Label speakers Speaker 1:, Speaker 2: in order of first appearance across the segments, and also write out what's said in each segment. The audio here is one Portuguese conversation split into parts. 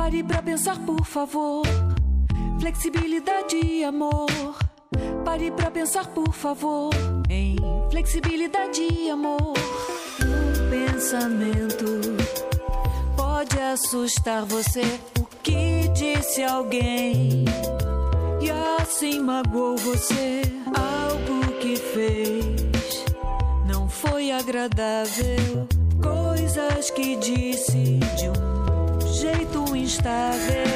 Speaker 1: Pare pra pensar, por favor. Flexibilidade e amor. Pare pra pensar, por favor. Em flexibilidade e amor. Um pensamento pode assustar você. O que disse alguém? E assim magoou você. Algo que fez não foi agradável. Coisas que disse de um instável. Então,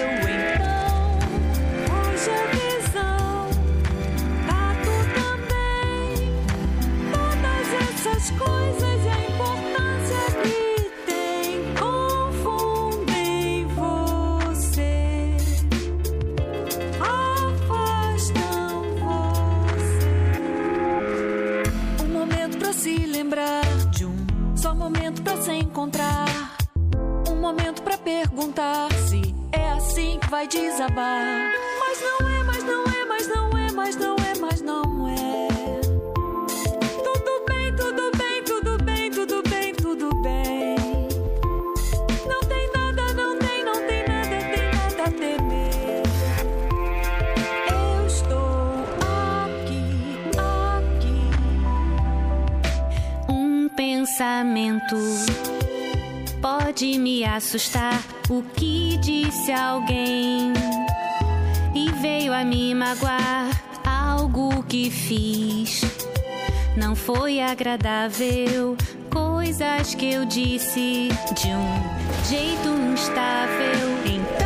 Speaker 1: momento pra perguntar se é assim que vai desabar. Mas não é, mas não é, mas não é, mas não é, mas não é. Tudo bem, tudo bem, tudo bem, tudo bem, tudo bem. Não tem nada, não tem, não tem nada, tem nada a temer. Eu estou aqui, aqui.
Speaker 2: Um pensamento pode me assustar. O que disse alguém e veio a me magoar? Algo que fiz não foi agradável. Coisas que eu disse de um jeito instável. Então,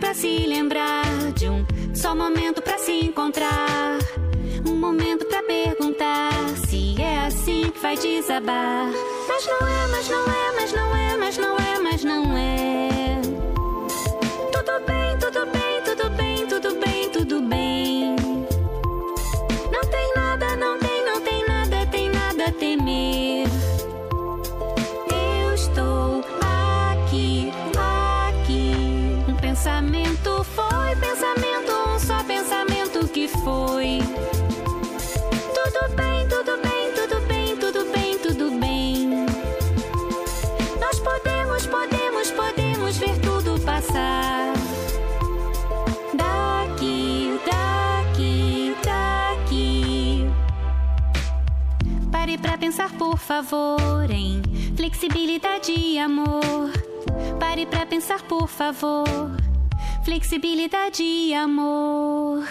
Speaker 2: pra se lembrar de um só momento pra se encontrar. Um momento pra perguntar se é assim que vai desabar. Mas não é, mas não é, mas não é, mas pensamento foi, pensamento, um só pensamento que foi. Tudo bem, tudo bem, tudo bem, tudo bem, tudo bem. Nós podemos, podemos, podemos ver tudo passar. Daqui, daqui, daqui. Pare pra pensar, por favor, em flexibilidade e amor. Pare pra pensar, por favor flexibilidade e amor.